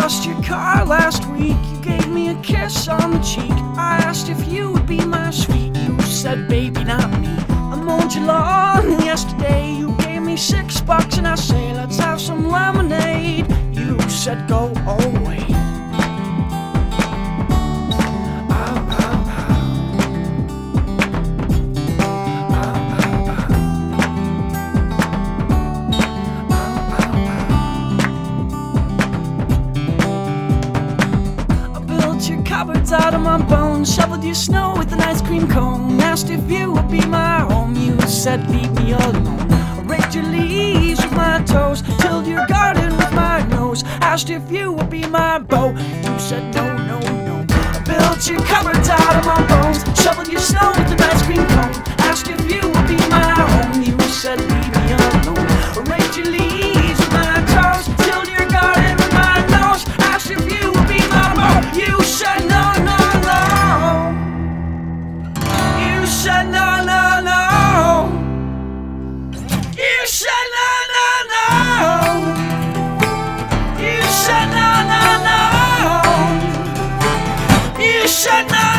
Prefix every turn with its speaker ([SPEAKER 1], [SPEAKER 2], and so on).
[SPEAKER 1] lost your car last week. You gave me a kiss on the cheek. I asked if you would be my sweet. You said, baby, not me. I mowed your lawn yesterday. You gave me six bucks and I say, let's have some lemonade. You said, go away. Cupboards out of my bones, shoveled your snow with an ice cream cone. Asked if you would be my home, you said leave me alone. I raked your leaves with my toes, tilled your garden with my nose. Asked if you would be my beau, you said no, no, no. I built your should know, no, no. You should know, no, no. You should know, no, no. You should know.